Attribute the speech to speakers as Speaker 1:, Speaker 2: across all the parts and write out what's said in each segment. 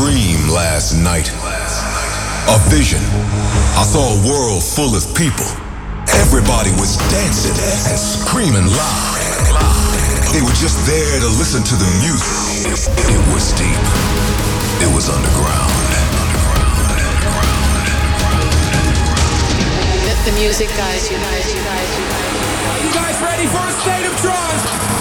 Speaker 1: dream last night. A vision. I saw a world full of people. Everybody was dancing and screaming loud. They were just there to listen to the music. It was deep. It was underground.
Speaker 2: The, the music guys, you guys, you guys, you guys.
Speaker 3: You guys ready for a state of trance?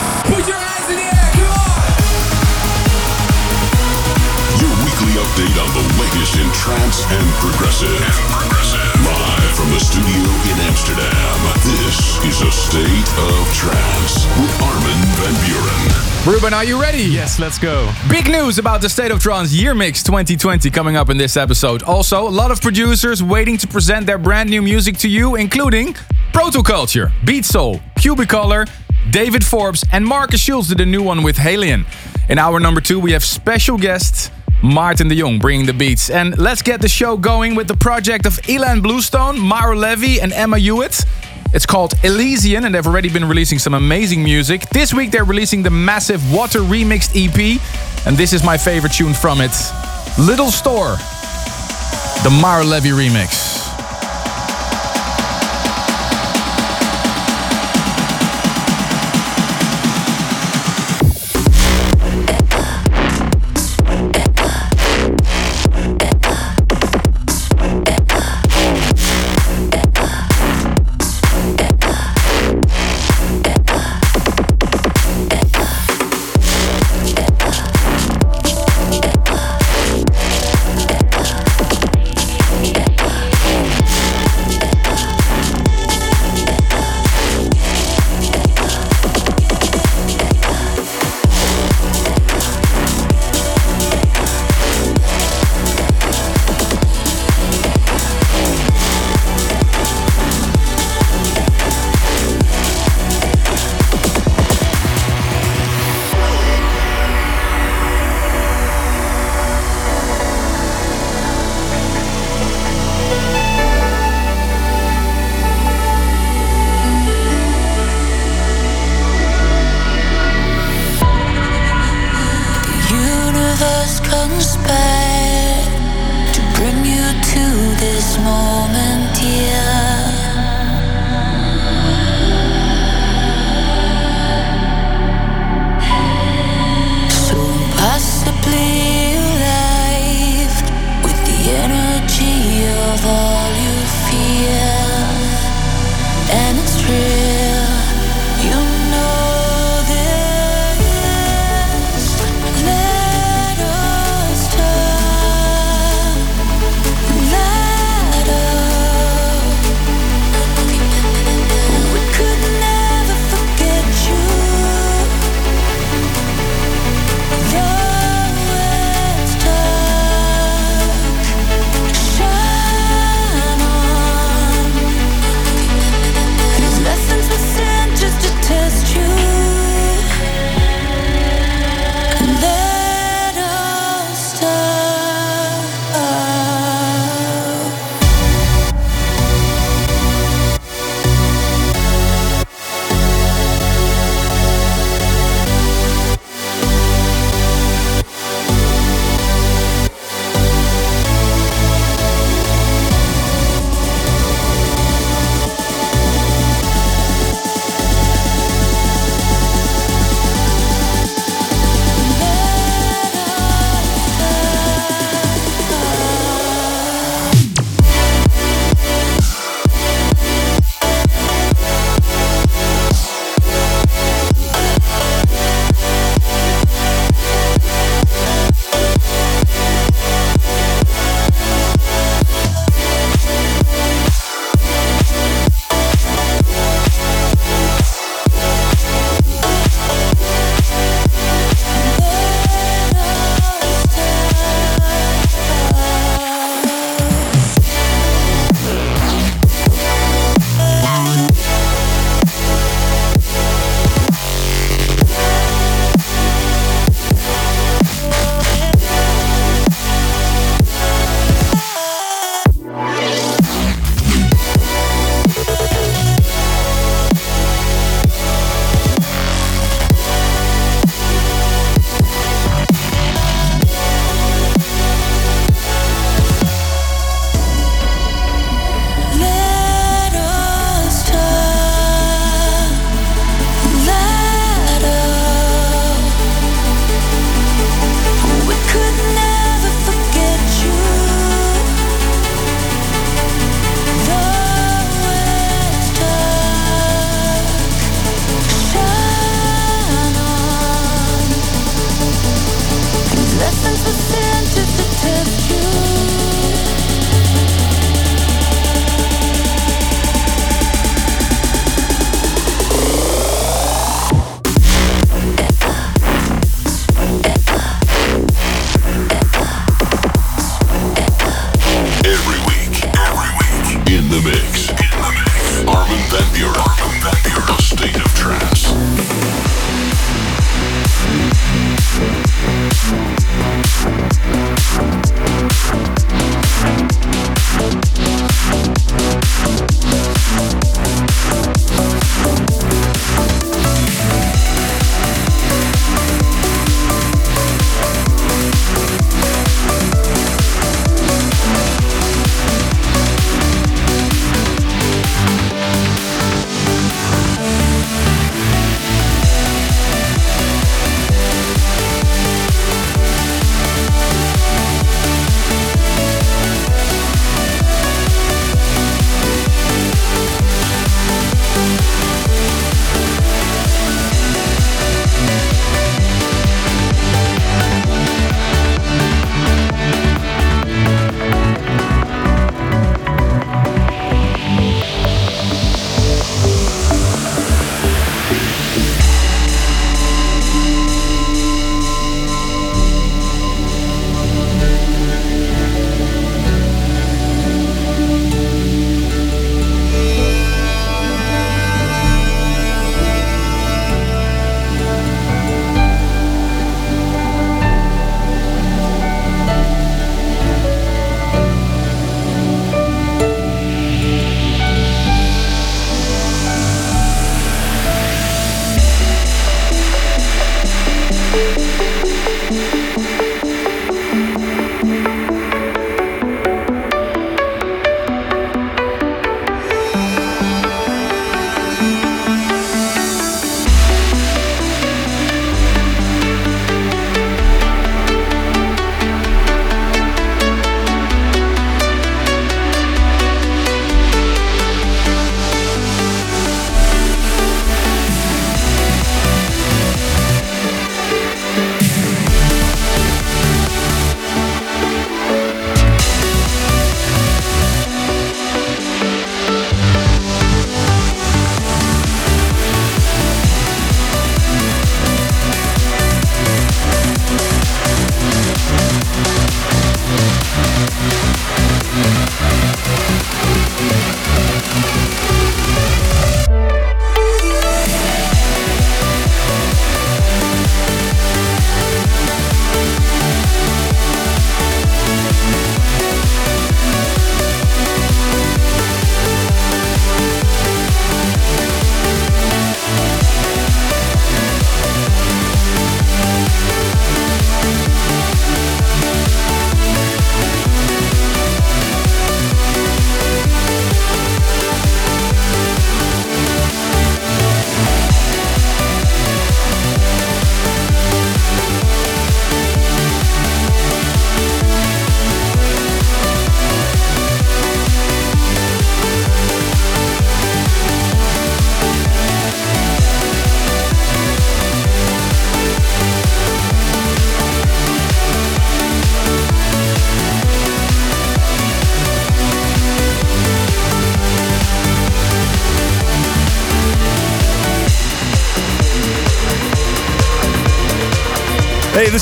Speaker 4: Update on the latest in trance and progressive. And progressive. Live from the studio in Amsterdam. This is a state of trance with Armin van Buuren.
Speaker 5: Ruben, are you ready?
Speaker 6: Yes, let's go.
Speaker 5: Big news about the State of Trance Year Mix 2020 coming up in this episode. Also, a lot of producers waiting to present their brand new music to you, including Protoculture, Beatsole, Cubicolor, David Forbes, and Markus Schulz did a new one with HALIENE. In hour number two, we have special guest Maarten de Jong bringing the beats. And let's get the show going with the project of Ilan Bluestone, Maor Levi, and Emma Hewitt. It's called Elysian, and they've already been releasing some amazing music. This week, they're releasing the massive Water Remixed EP, and this is my favorite tune from it Little Store, the Maor Levi remix.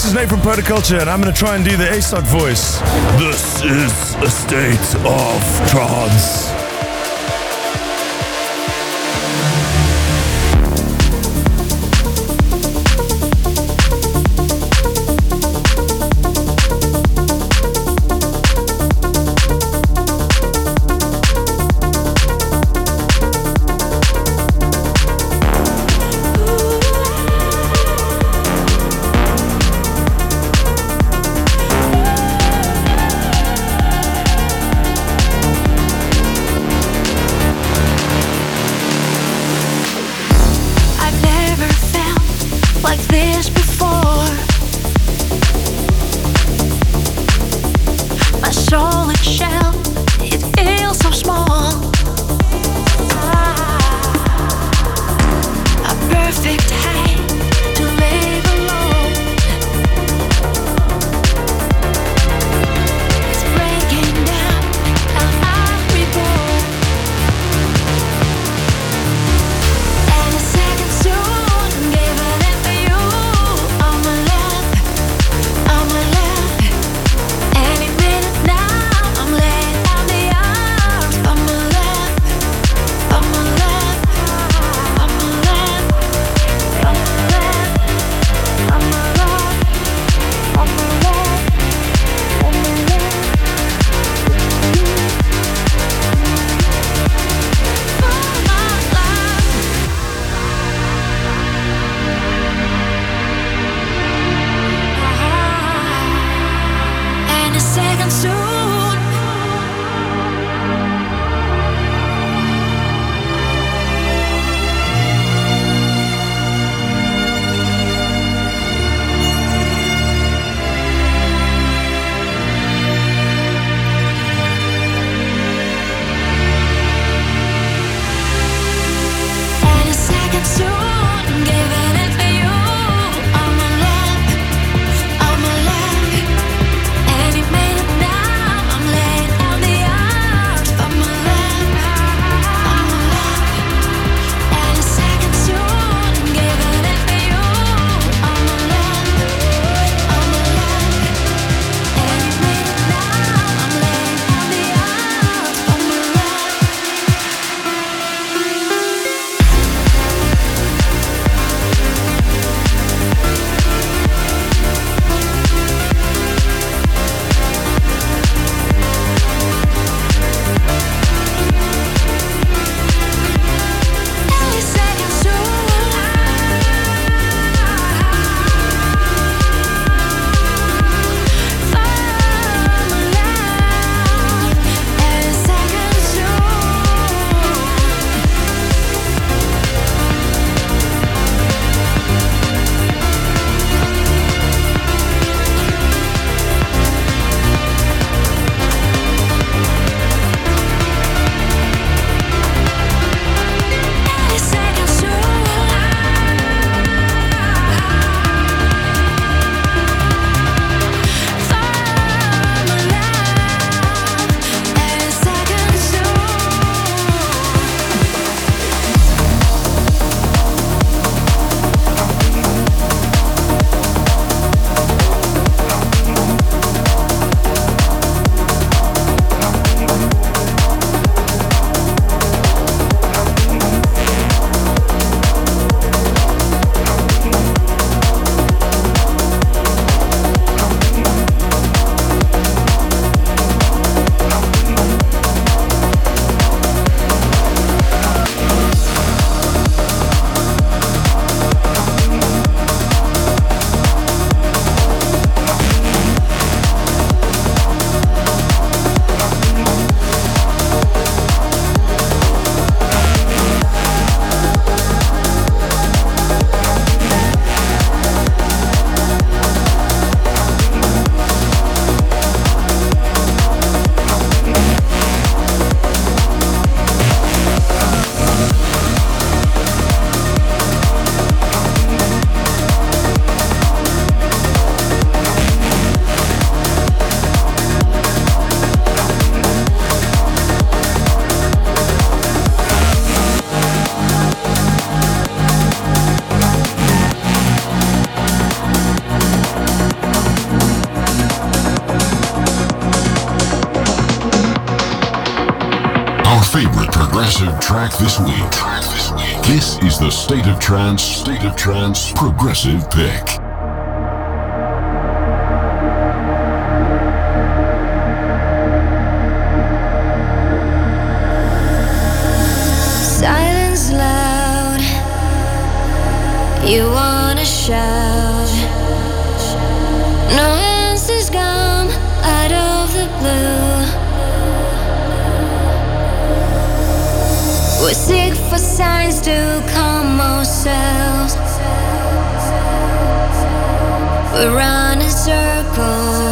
Speaker 7: Is Nate from Protoculture, and I'm going to try and do the ASOT voice. This is a state of
Speaker 8: this
Speaker 4: week. This is the State of Trance, State of Trance Progressive Pick.
Speaker 9: Silence loud. You wanna shout. No We're sick for signs to calm ourselves. We run in circles.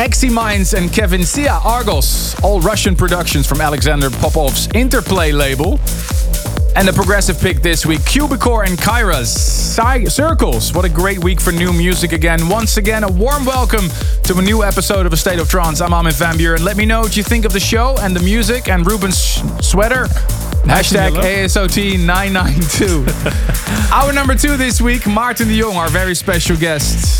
Speaker 4: And
Speaker 5: Minds and Kevin Sia Argos, all Russian productions from Alexander Popov's Interplay label. And the progressive pick this week, Cubicolor and Kyra's Circles. What a great week for new music again. Once again, a warm welcome to a new episode of A State of Trance. I'm Armin van Buuren. Let me know what you think of the show and the music and Ruben's sweater. Hashtag ASOT992. Our number two this week, Maarten de Jong, our very special guest.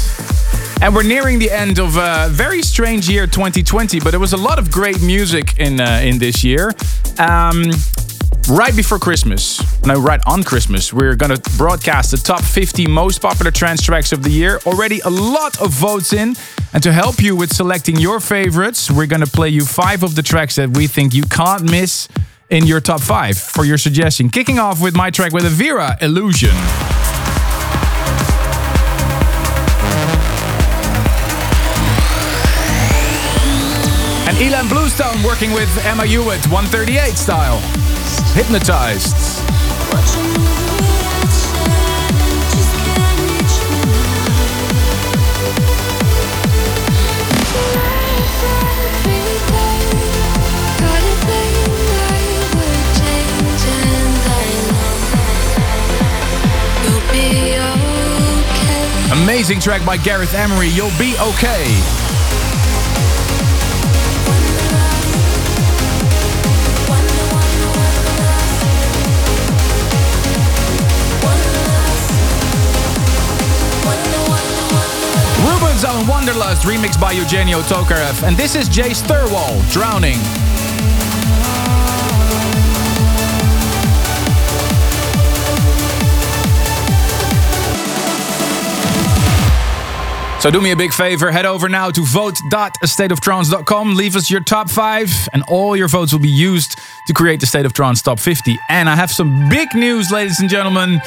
Speaker 5: And we're nearing the end of a very strange year 2020, but there was a lot of great music in uh, in this year. Um, right before Christmas, no, right on Christmas, we're gonna broadcast the top 50 most popular trance tracks of the year. Already a lot of votes in. And to help you with selecting your favorites, we're gonna play you five of the tracks that we think you can't miss in your top five for your suggestion. Kicking off with my track with Avira Illusion. Ilan Bluestone working with Emma Hewitt, 138 style. Hypnotized. Amazing track by Gareth Emery, You'll Be Okay. Wanderlust remixed by Eugenio Tokarev. And this is Jay Thirlwall, Drowning. So do me a big favor, head over now to vote.stateoftrance.com, leave us your top five, and all your votes will be used to create the State of Trance Top 50. And I have some big news, ladies and gentlemen.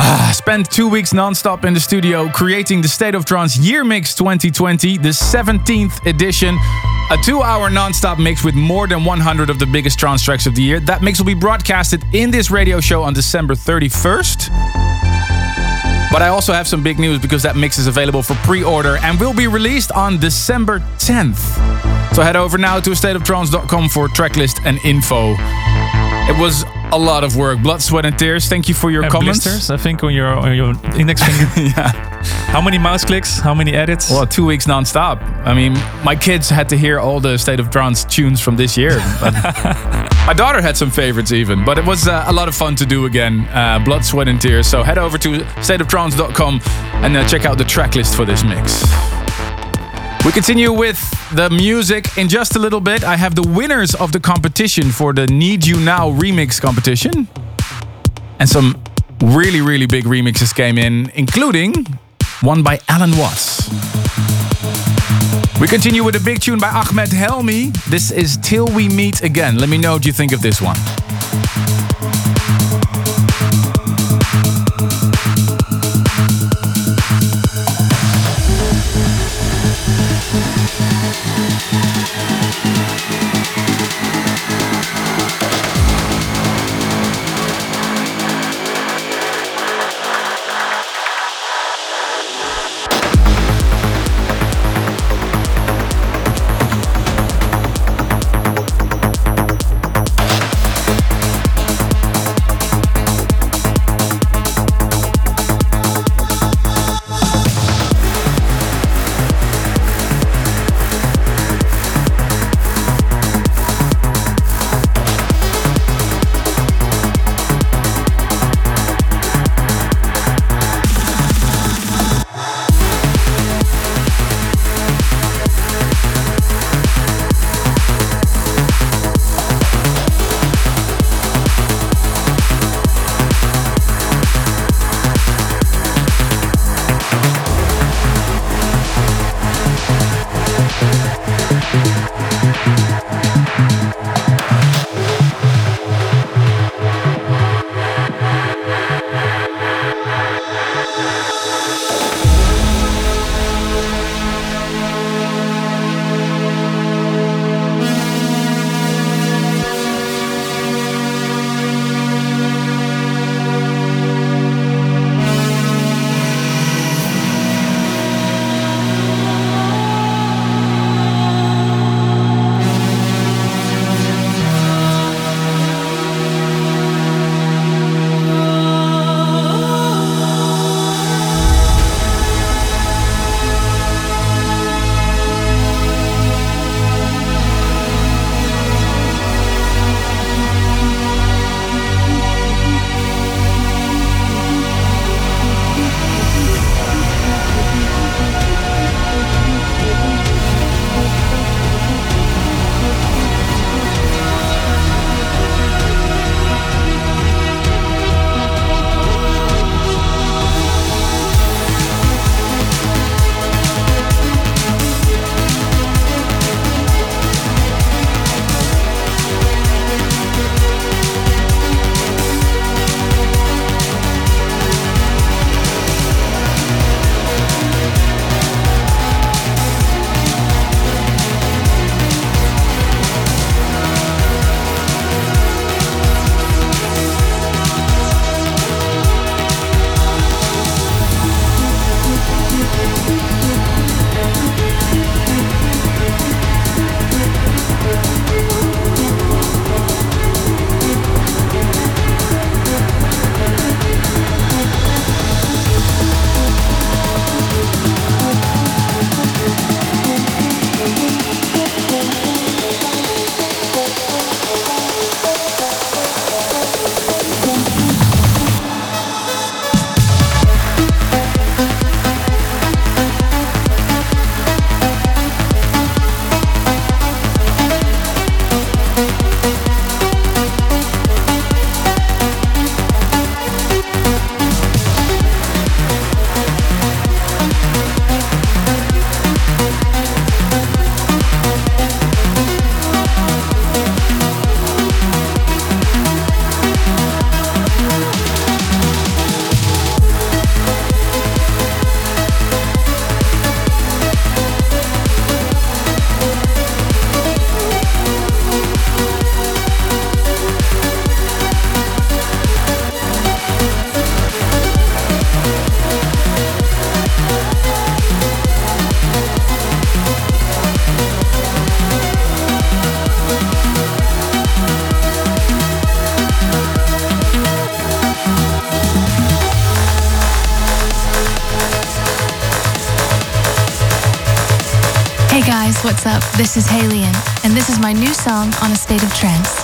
Speaker 5: Ah, spent two weeks non-stop in the studio creating the State of Trance Year Mix 2020, the 17th edition. A two-hour non-stop mix with more than 100 of the biggest trance tracks of the year. That mix will be broadcasted in this radio show on December 31st. But I also have some big news because that mix is available for pre-order and will be released on December 10th. So head over now to stateoftrance.com for tracklist and info. It was a lot of work, blood, sweat, and tears. Thank you for your
Speaker 10: and
Speaker 5: comments.
Speaker 10: Blisters, I think, on your on your index finger.
Speaker 5: yeah.
Speaker 10: How many mouse clicks? How many edits?
Speaker 5: Well, two weeks non-stop. I mean, my kids had to hear all the State of Trance tunes from this year. my daughter had some favorites even, but it was uh, a lot of fun to do again. Uh, blood, sweat, and tears. So head over to stateoftrance.com and uh, check out the track list for this mix. We continue with the music in just a little bit. I have the winners of the competition for the Need You Now remix competition. And some really, really big remixes came in, including one by Allen Watts. We continue with a big tune by Ahmed Helmy. This is Till We Meet Again. Let me know what you think of this one.
Speaker 7: This is HALIENE, and this is my new song on a state of trance.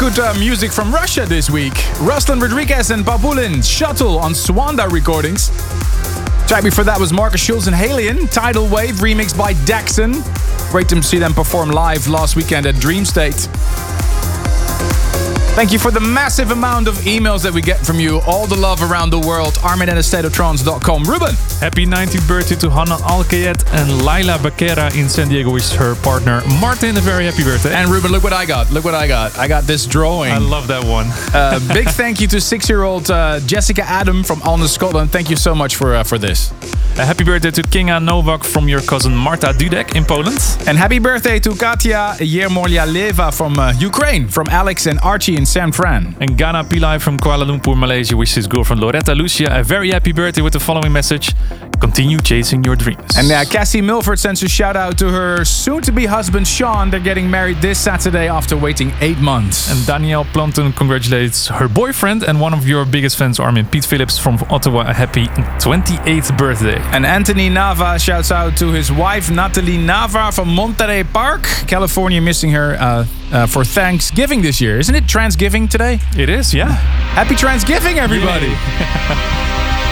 Speaker 5: Good uh, music from Russia this week. Ruslan Radriges and Babulin, Shuttle on Suanda Recordings. Track before that was Markus Schulz and HALIENE, Tidal Wave remixed by Daxson. Great to see them perform live last weekend at Dreamstate. Thank you for the massive amount of emails that we get from you. All the love around the world. Armin stateoftrance.com. Ruben.
Speaker 10: Happy 90th birthday to Hannah Alkayet and Laila Becerra in San Diego with her partner Martin. A very happy birthday.
Speaker 5: And Ruben, look what I got. Look what I got. I got this drawing.
Speaker 10: I love that one.
Speaker 5: uh, big thank you to six-year-old uh, Jessica Adam from Alna, Scotland. Thank you so much for uh, for this.
Speaker 10: A happy birthday to Kinga Novak from your cousin Marta Dudek in Poland.
Speaker 5: And happy birthday to Katia Yermolya from uh, Ukraine, from Alex and Archie in San Fran.
Speaker 10: And Ghana Pillai from Kuala Lumpur, Malaysia wishes his girlfriend Loretta Lucia a very happy birthday with the following message. Continue chasing your dreams.
Speaker 5: And uh, Cassie Milford sends a shout out to her soon to be husband Sean. They're getting married this Saturday after waiting eight months.
Speaker 10: And Danielle Planton congratulates her boyfriend and one of your biggest fans, Armin Pete Phillips from Ottawa, a happy 28th birthday.
Speaker 5: And Anthony Nava shouts out to his wife Natalie Nava from Monterey Park, California, missing her uh, uh, for Thanksgiving this year. Isn't it Transgiving today?
Speaker 10: It is, yeah.
Speaker 5: Happy Transgiving, everybody!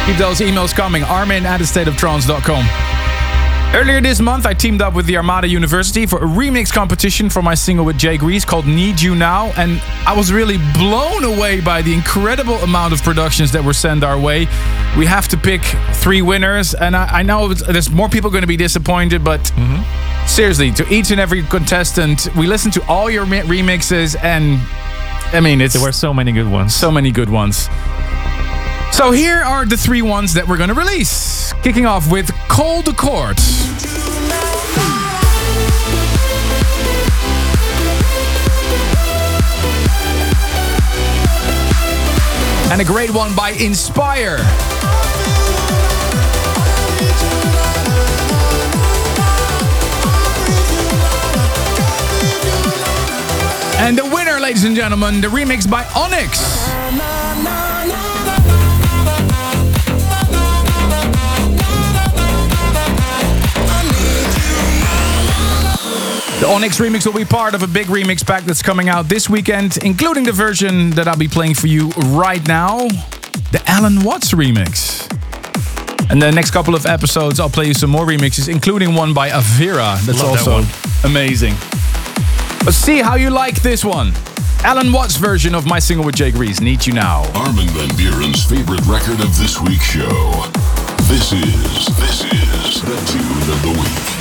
Speaker 5: Keep those emails coming. Armin at stateoftrance.com. Earlier this month, I teamed up with the Armada University for a remix competition for my single with Jake Reese called Need You Now. And I was really blown away by the incredible amount of productions that were sent our way. We have to pick three winners, and I, I know there's more people going to be disappointed, but mm-hmm. seriously, to each and every contestant, we listened to all your remixes, and I mean, it's
Speaker 10: there were so many good ones.
Speaker 5: So many good ones. So here are the three ones that we're going to release. Kicking off with Cold Accord. And a great one by Inspire. And the winner, ladies and gentlemen, the remix by Onyx. The Onyx remix will be part of a big remix pack that's coming out this weekend, including the version that I'll be playing for you right now the Allen Watts remix. And the next couple of episodes, I'll play you some more remixes, including one by Avira. That's
Speaker 10: Love
Speaker 5: also
Speaker 10: that
Speaker 5: amazing. Let's see how you like this one. Allen Watts' version of my single with Jake Reese, Need You Now.
Speaker 4: Armin van Buuren's favorite record of this week's show. This is, this is the tune of the week.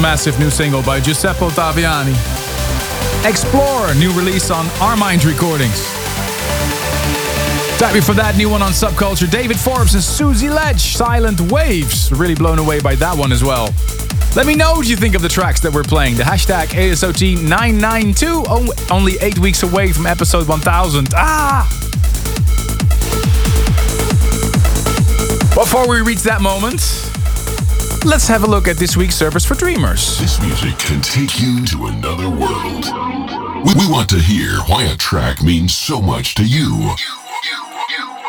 Speaker 5: Massive new single by Giuseppe Ottaviani. Explore, new release on Our Armind Recordings. Time for that new one on Subculture. David Forbes and Susie Ledge, Silent Waves. Really blown away by that one as well. Let me know what you think of the tracks that we're playing. The hashtag ASOT992, only eight weeks away from episode 1000. Ah! Before we reach that moment, let's have a look at this week's service for dreamers.
Speaker 4: This music can take you to another world. We, we want to hear why a track means so much to you.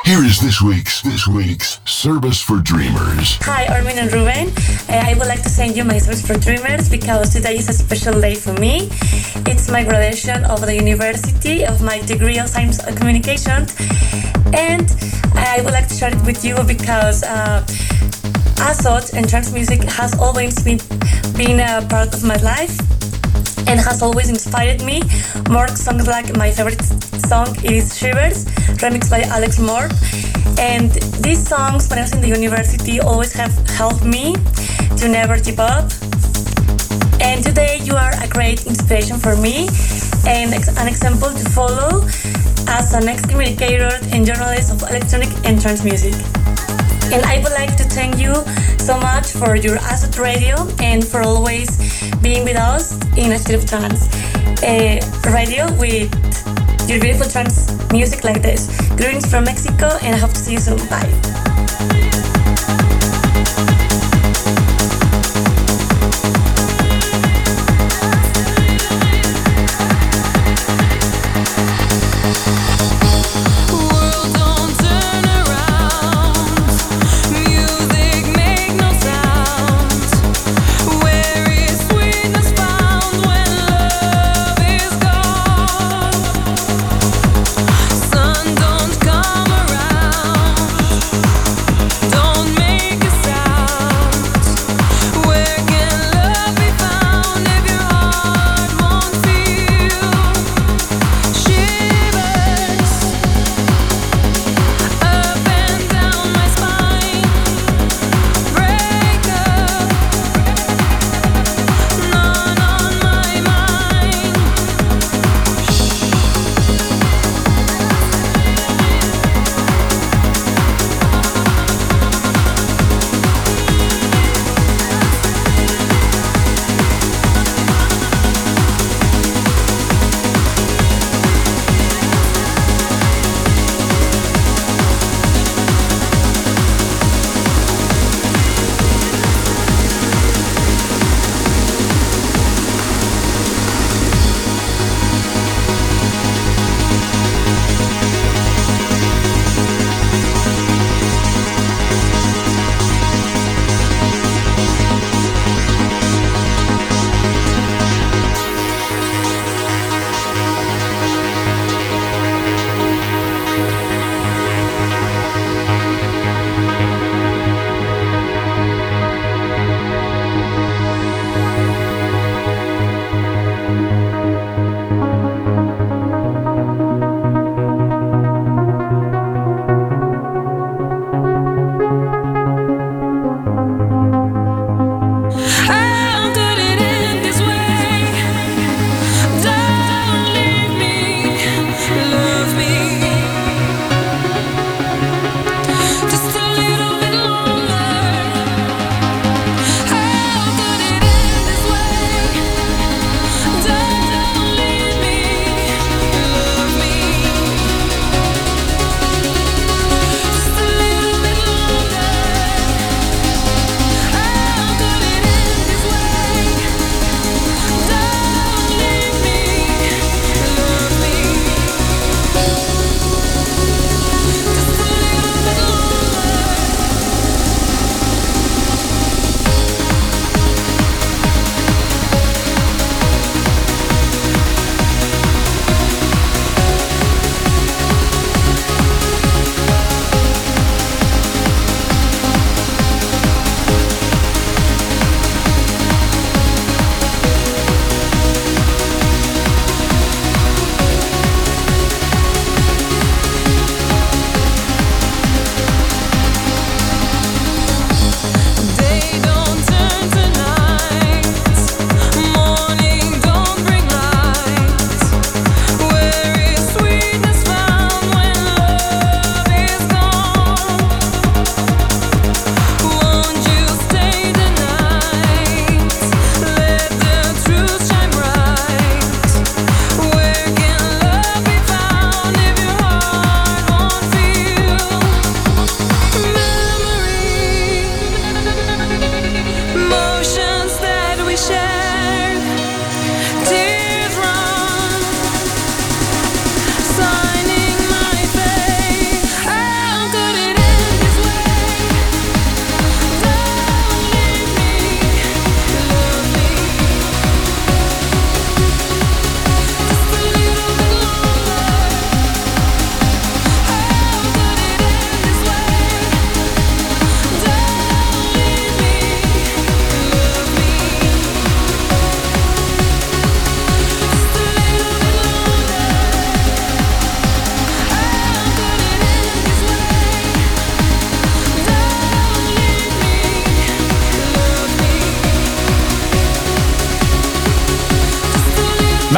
Speaker 4: Here is this week's this week's service for dreamers.
Speaker 11: Hi, Armin and Ruben. Uh, I would like to send you my service for dreamers because today is a special day for me. It's my graduation of the University of my degree of Science of Communication, and I would like to share it with you because. Uh, ASOT and trance music has always been, been a part of my life and has always inspired me. More songs like my favorite song is Shivers, remixed by Alex Moore. And these songs, when I was in the university, always have helped me to never give up. And today you are a great inspiration for me and an example to follow as an ex-communicator and journalist of electronic and trance music. And I would like to thank you so much for your ASOT Radio and for always being with us in a state of trance uh, radio with your beautiful trance music like this. Greetings from Mexico, and I hope to see you soon. Bye.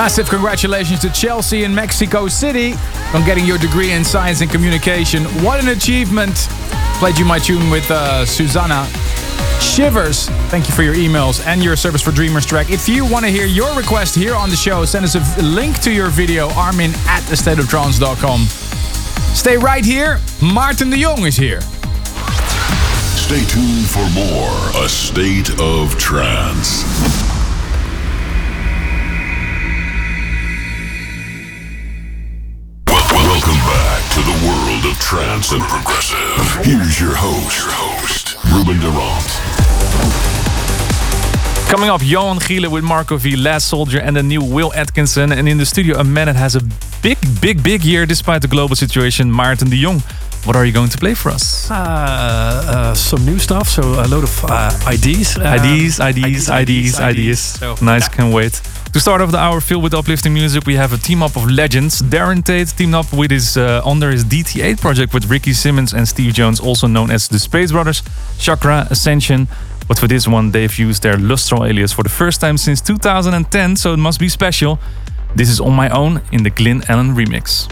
Speaker 5: Massive congratulations to Chelsea in Mexico City on getting your degree in science and communication. What an achievement! Played you my tune with uh, Susana Shivers. Thank you for your emails and your Service for Dreamers track. If you want to hear your request here on the show, send us a link to your video, armin at thestateoftrance.com. Stay right here. Maarten de Jong is here.
Speaker 4: Stay tuned for more A State of Trance. World of trance and progressive. Here's your host, your host, Ruben de Ronde.
Speaker 10: Coming up, Johan Gielen with Marco V, Last Soldier, and the new Will Atkinson. And in the studio, a man that has a big, big, big year despite the global situation, Maarten de Jong. What are you going to play for us?
Speaker 12: Uh, uh, some new stuff, so a load of uh, IDs. uh,
Speaker 10: IDs, IDs, IDs, IDs.
Speaker 12: So,
Speaker 10: Nice,
Speaker 12: yeah.
Speaker 10: can't wait. To start off the hour filled with uplifting music, we have a team up of legends. Darren Tate teamed up with his uh, under his DT8 project with Ricky Simmons and Steve Jones, also known as the Space Brothers, Chakra, Ascension. But for this one, they've used their Lustral alias for the first time since 2010, so it must be special. This is On My Own in the Glyn Allen remix.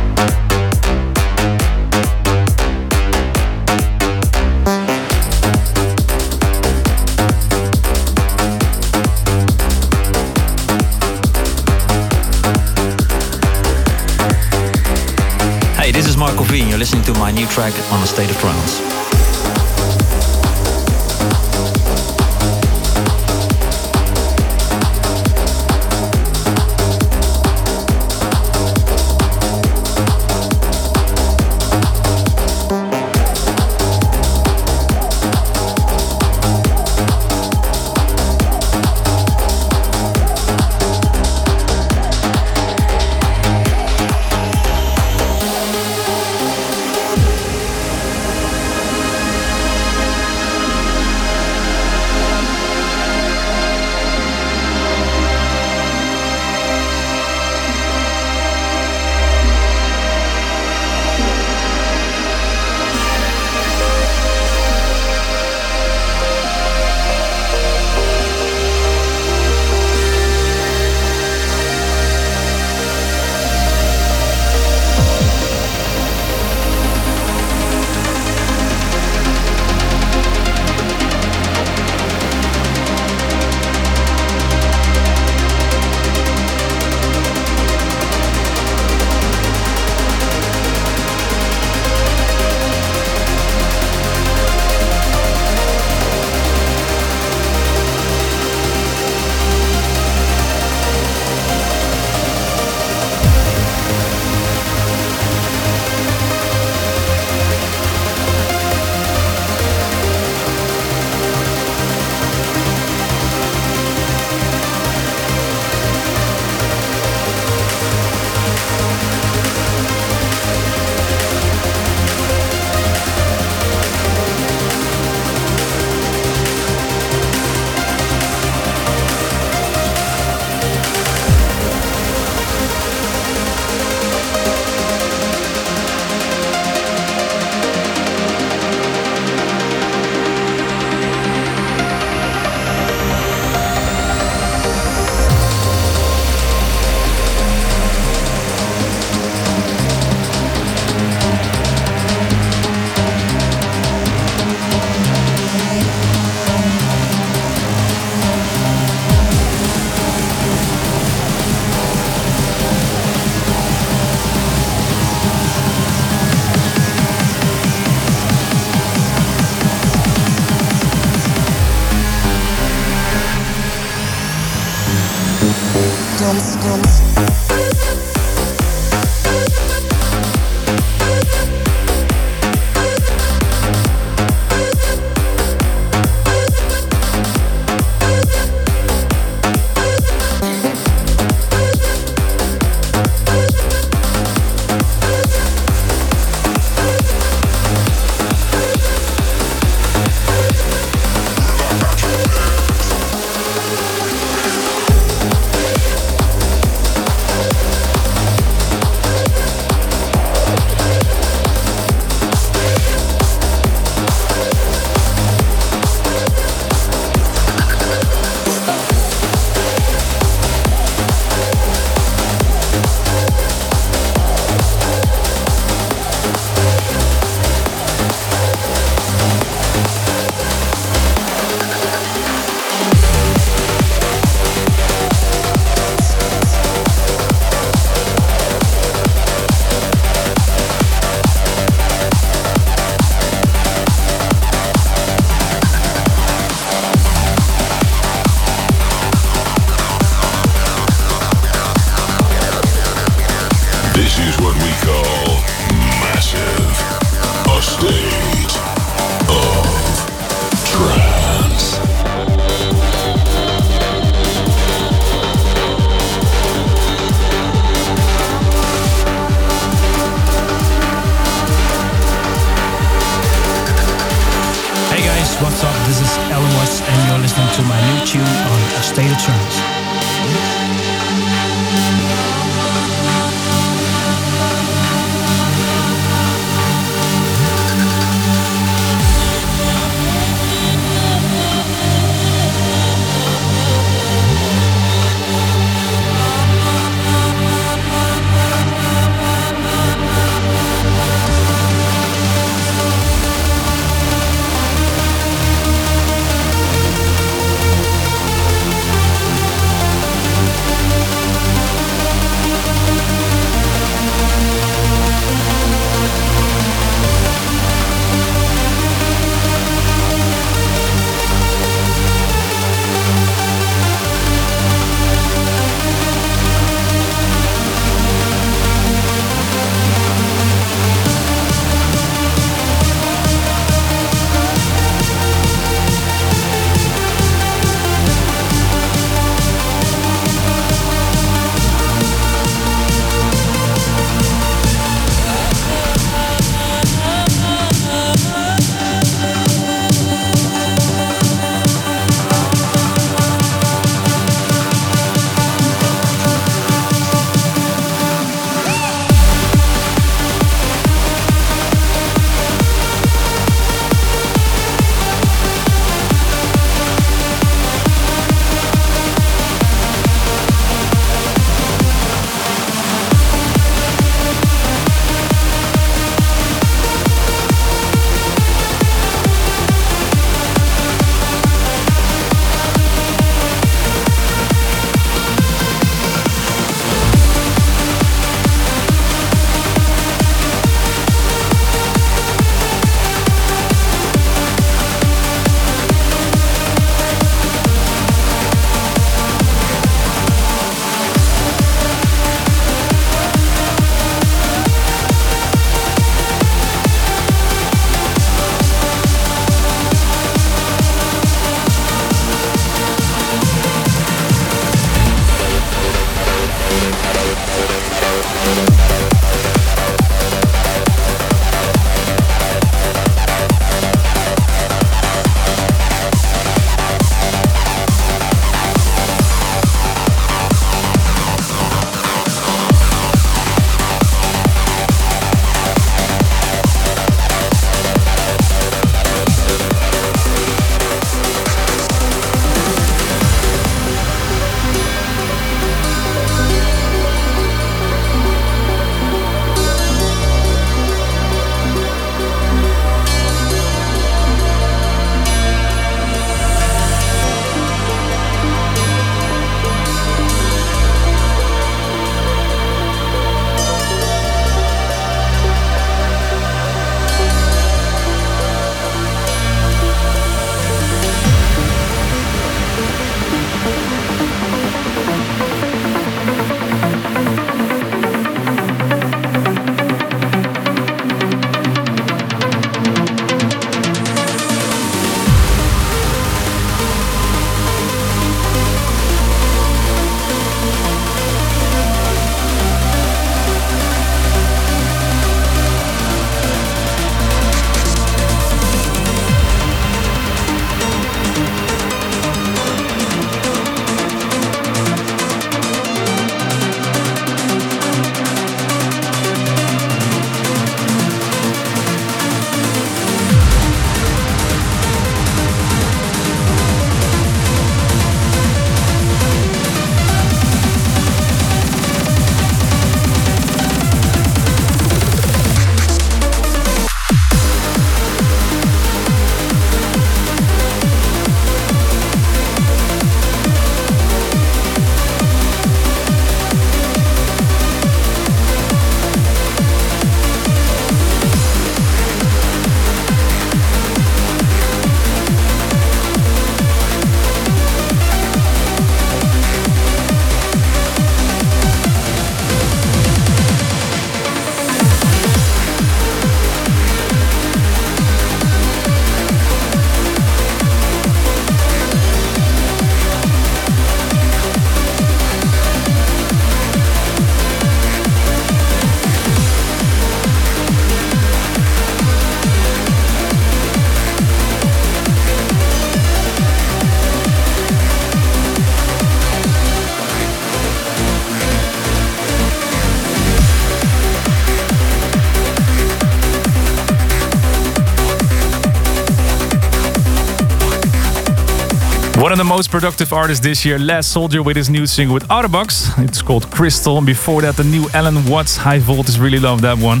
Speaker 10: The most productive artists this year, Last Soldier, with his new single with Otterbox. It's called Crystal. And before that, the new Allen Watts High Voltage. Really love that one.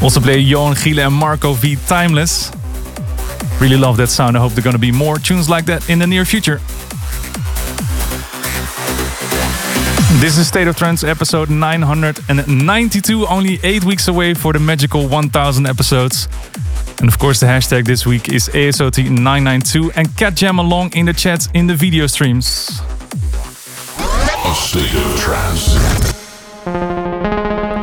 Speaker 10: Also play Johan Gielen and Marco V Timeless. Really love that sound. I hope there are gonna be more tunes like that in the near future. This is State of Trance episode 992, only 8 weeks away for the magical 1000 episodes. And of course, the hashtag this week is ASOT992 and cat jam along in the chats in the video streams.
Speaker 4: A state of trance.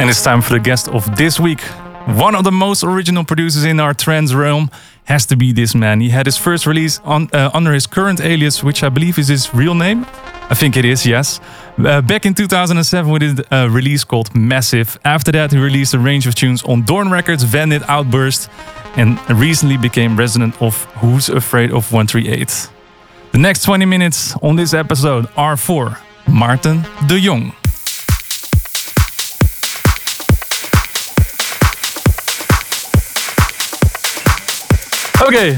Speaker 10: And it's time for the guest of this week. One of the most original producers in our trance realm has to be this man. He had his first release on, uh, under his current alias, which I believe is his real name. I think it is, yes. Uh, back in 2007 with a release called Massive. After that, he released a range of tunes on Doorn Records, Vandit, Outburst, and recently became resident of Who's Afraid of 138. The next 20 minutes on this episode are for Maarten de Jong. Okay,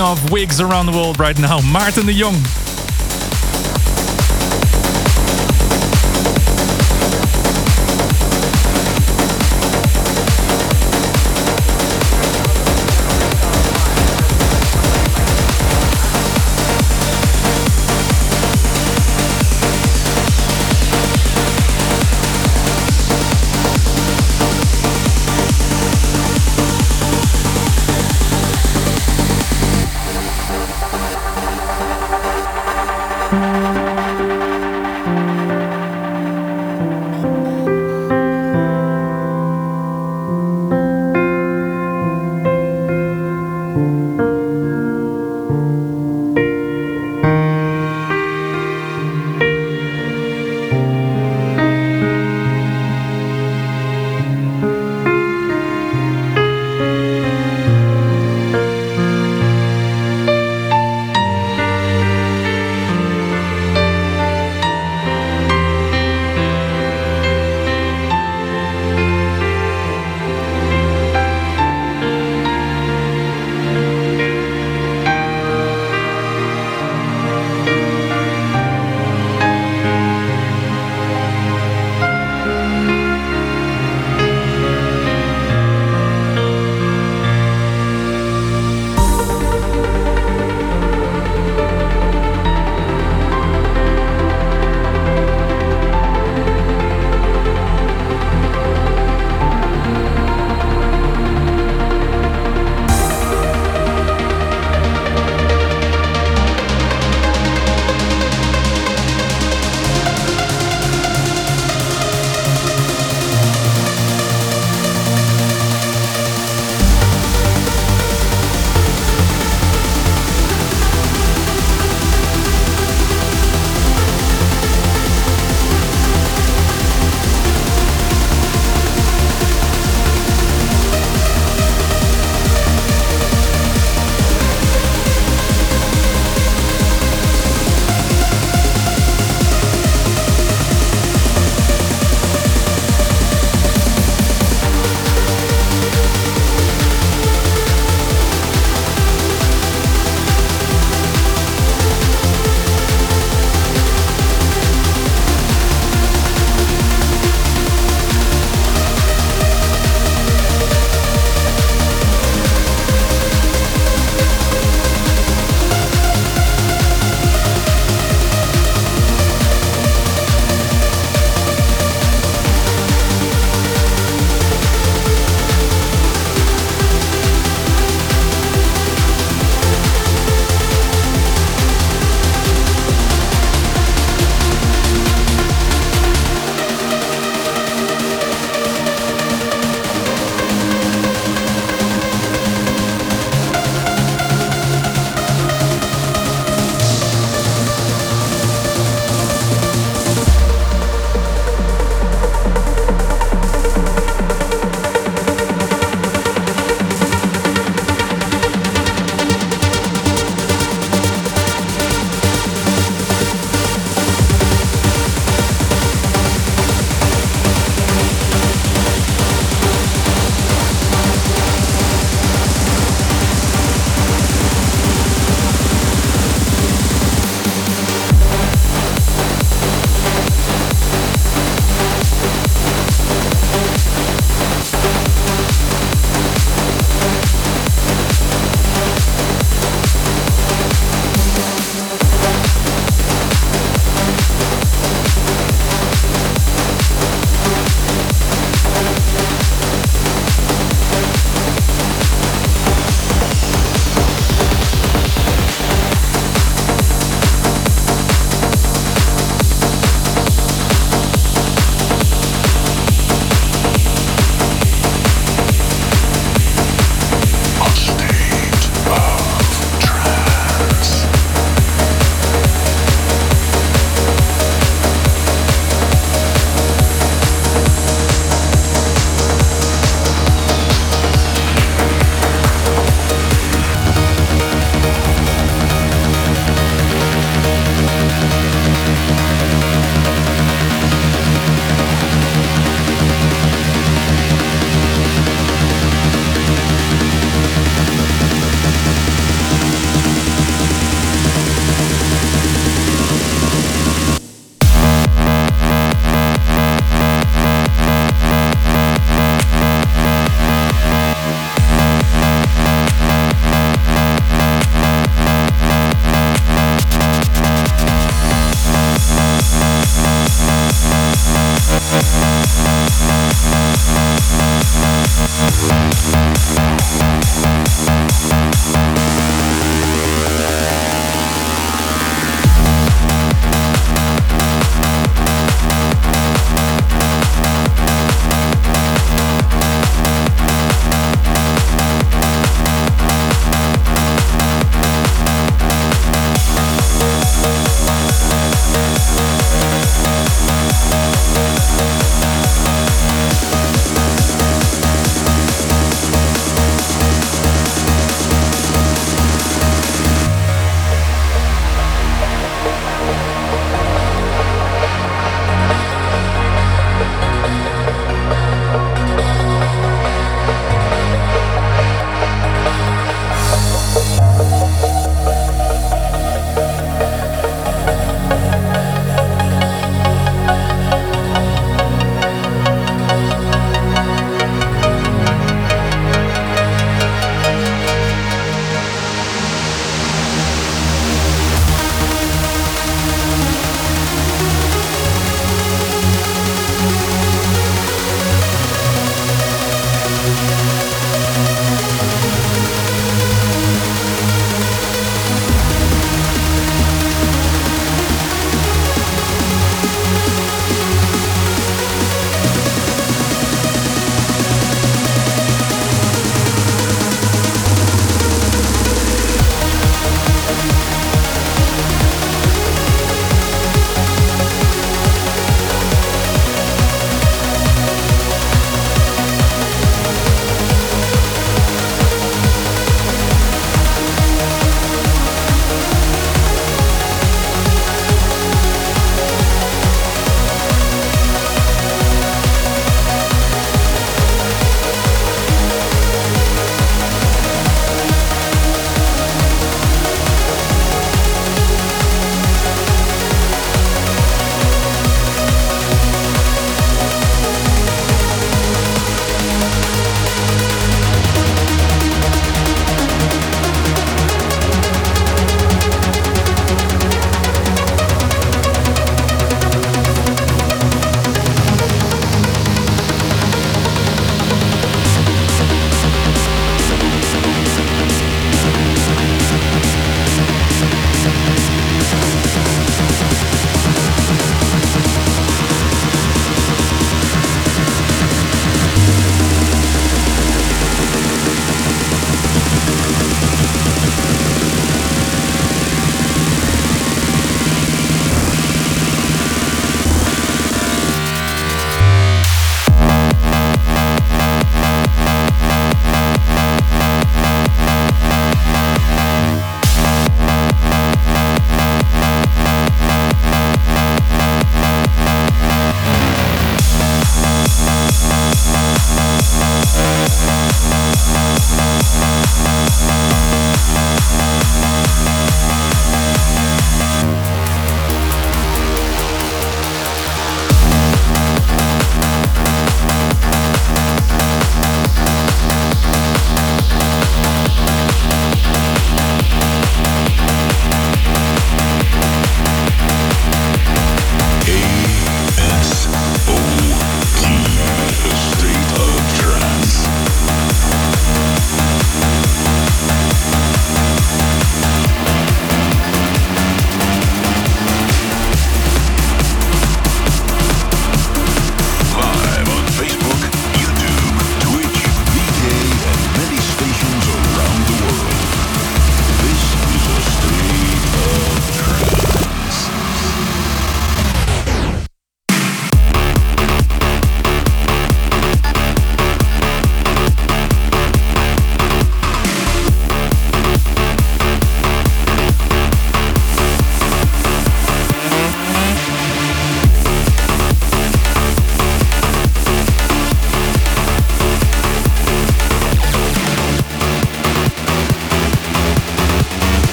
Speaker 10: Off wigs around the world right now, Maarten de Jong.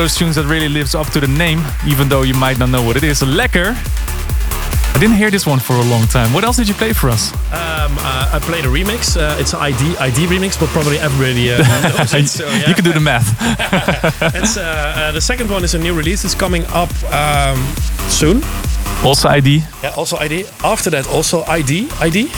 Speaker 10: Those tunes that really lives up to the name, even though you might not know what it is. Lekker. I didn't hear this one for a long time. What else did you play for us?
Speaker 12: Um, uh, I played a remix. Uh, it's an ID ID remix, but probably everybody uh, knows it. So, yeah.
Speaker 10: You can do the math.
Speaker 12: it's, uh, uh, the second one is a new release. It's coming up um, soon.
Speaker 10: Also ID.
Speaker 12: Yeah, also ID. After that, also ID. ID.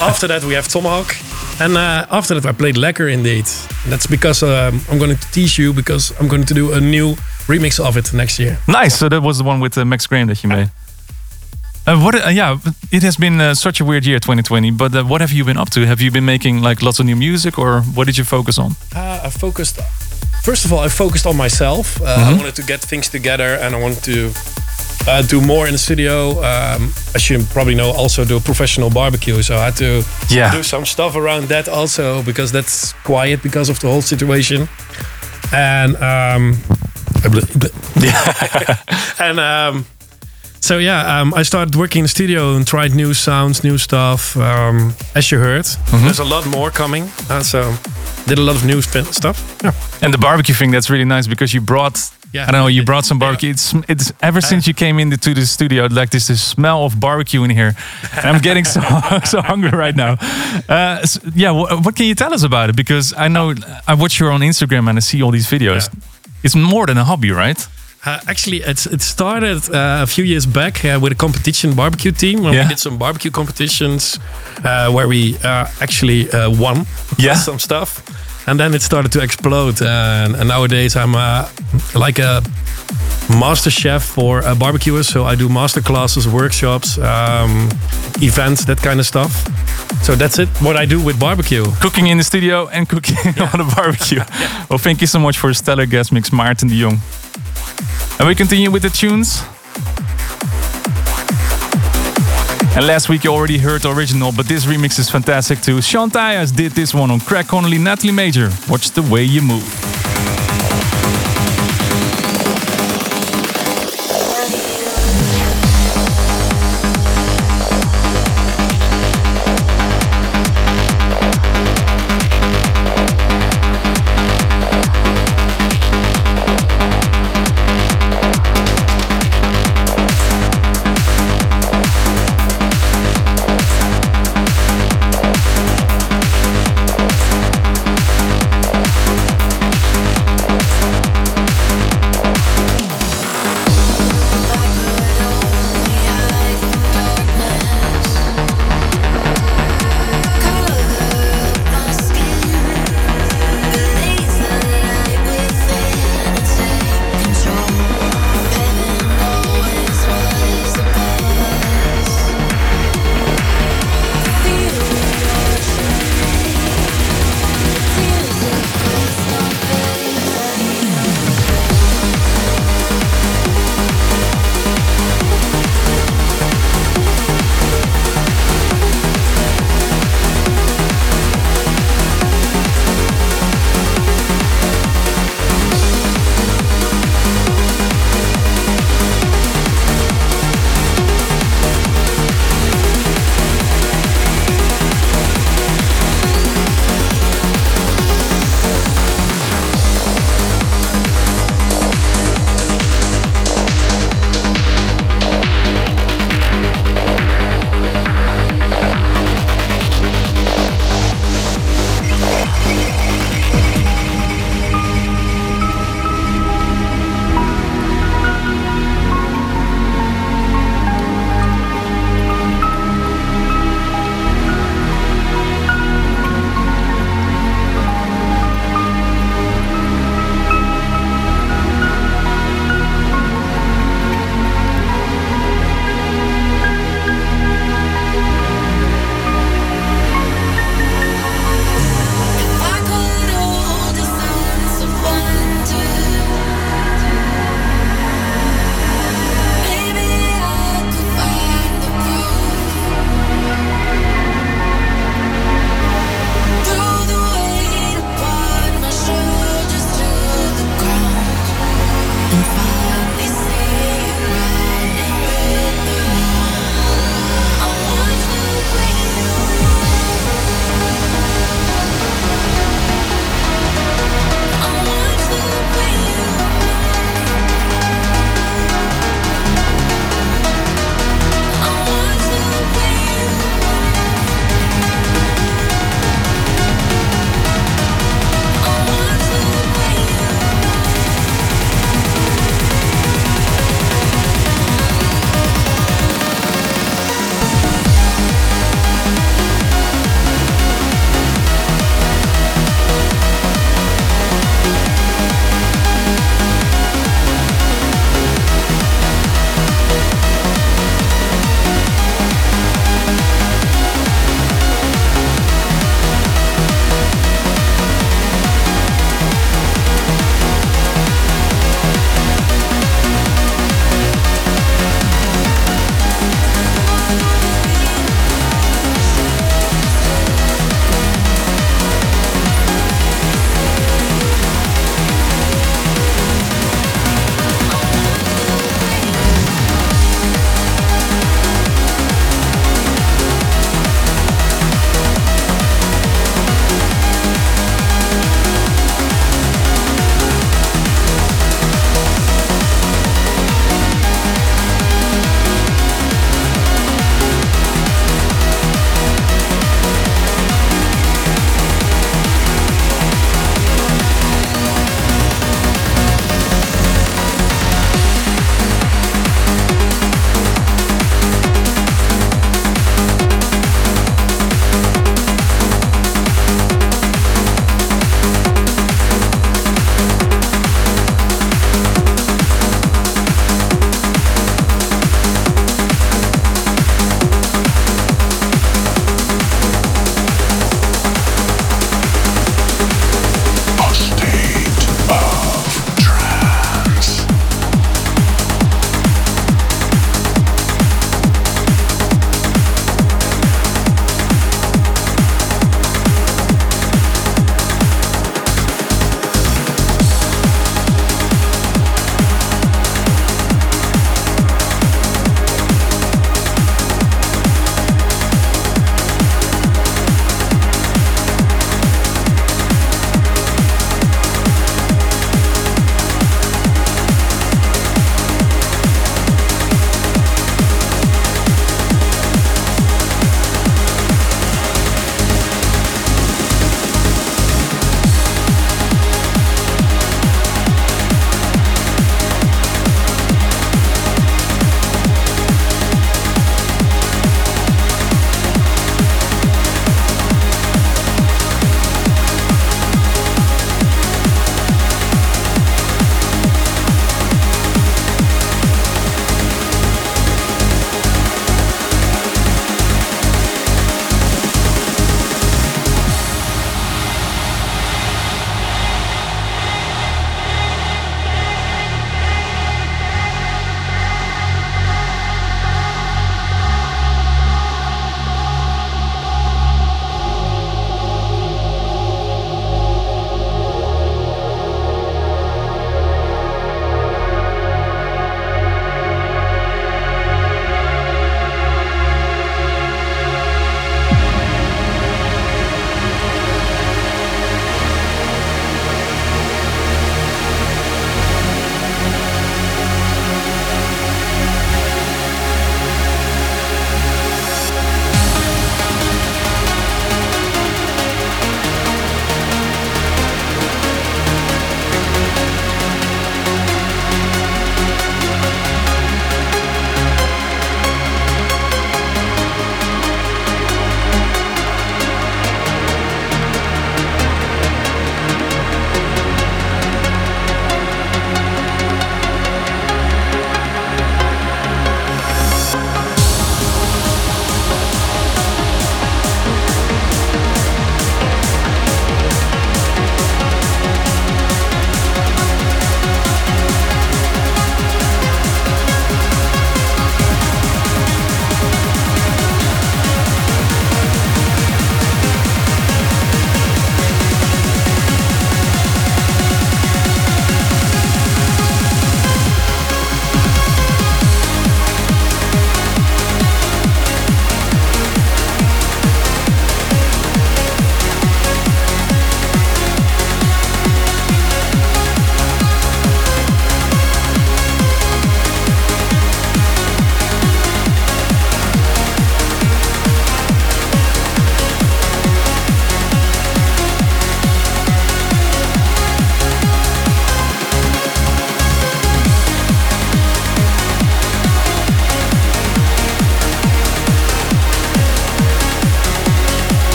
Speaker 12: after that, we have Tomahawk. And uh, after that, I played Lekker indeed. That's because um, I'm going to tease you because I'm going to do a new remix of it next year.
Speaker 10: Nice. So that was the one with uh, Max Graham that you made. Uh, what? Uh, yeah, it has been uh, such a weird year, 2020. But uh, what have you been up to? Have you been making like lots of new music, or what did you focus on?
Speaker 12: Uh, I focused. First of all, I focused on myself. Uh, I wanted to get things together, and I wanted to uh, do more in the studio. Um, as you probably know, also do a professional barbecue. So I had to
Speaker 10: Yeah.
Speaker 12: do some stuff around that also because that's quiet because of the whole situation. And um, and um, so yeah, um, I started working in the studio and tried new sounds, new stuff. Um, as you heard, there's a lot more coming. Uh, so did a lot of new stuff. Yeah.
Speaker 10: And the barbecue thing, that's really nice because you brought.
Speaker 12: Yeah.
Speaker 10: I don't know. You brought some barbecue. It's it's ever since you came into the studio, like this, this smell of barbecue in here, and I'm getting so so hungry right now. Uh, s- yeah, wh- what can you tell us about it? Because I know I watch you on Instagram and I see all these videos. It's more than a hobby, right?
Speaker 12: Uh, actually, it's, it started uh, a few years back uh, with a competition barbecue team.
Speaker 10: Yeah.
Speaker 12: We did some barbecue competitions uh, where we uh, actually uh, won
Speaker 10: Yeah.
Speaker 12: some stuff. And then it started to explode. and, and nowadays, I'm uh, like a master chef for uh, barbecuers. So I do master classes, workshops, um, events, that kind of stuff. So that's it. What I do with barbecue.
Speaker 10: Cooking in the studio and cooking on a barbecue. Well, thank you so much for a stellar guest mix, Maarten de Jong. And we continue with the tunes. And last week you already heard the original, but this remix is fantastic too. Sean Tyas did this one on Craig Connelly, Natalie Major. Watch the way you move.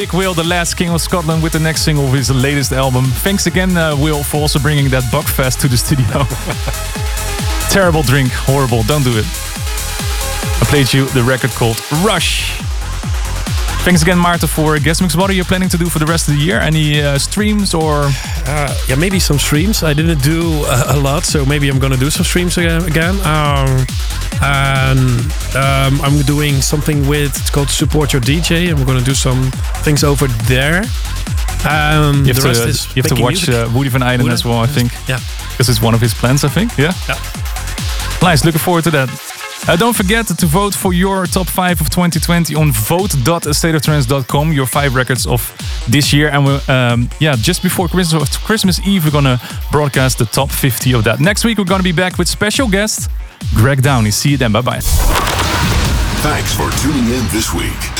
Speaker 10: Big Will, the last king of Scotland, with the next single of his latest album. Thanks again, uh, Will, for also bringing that Buckfast to the studio. Terrible drink, horrible, don't do it. I played you the record called Rush. Thanks again, Maarten, for guest mix. What are you planning to do for the rest of the year? Any uh, streams or?
Speaker 12: Uh, yeah, maybe some streams. I didn't do a, a lot, so maybe I'm gonna do some streams again. again. Um, and um, I'm doing something with it's called Support Your DJ. I'm gonna do some things over there. Um,
Speaker 10: You have
Speaker 12: the
Speaker 10: to,
Speaker 12: rest is
Speaker 10: you have to watch uh, Woody van Eyden
Speaker 12: Woody-
Speaker 10: as well, I think.
Speaker 12: Yeah.
Speaker 10: Because it's one of his plans, I think. Yeah.
Speaker 12: Yeah.
Speaker 10: Nice, looking forward to that. Uh, don't forget to vote for your top five of 2020 on vote.stateoftrance.com. Your five records of this year, and we um, yeah, just before Christmas, Christmas Eve, we're gonna broadcast the top 50 of that. Next week, we're gonna be back with special guest Greg Downey. See you then. Bye bye.
Speaker 4: Thanks for tuning in this week.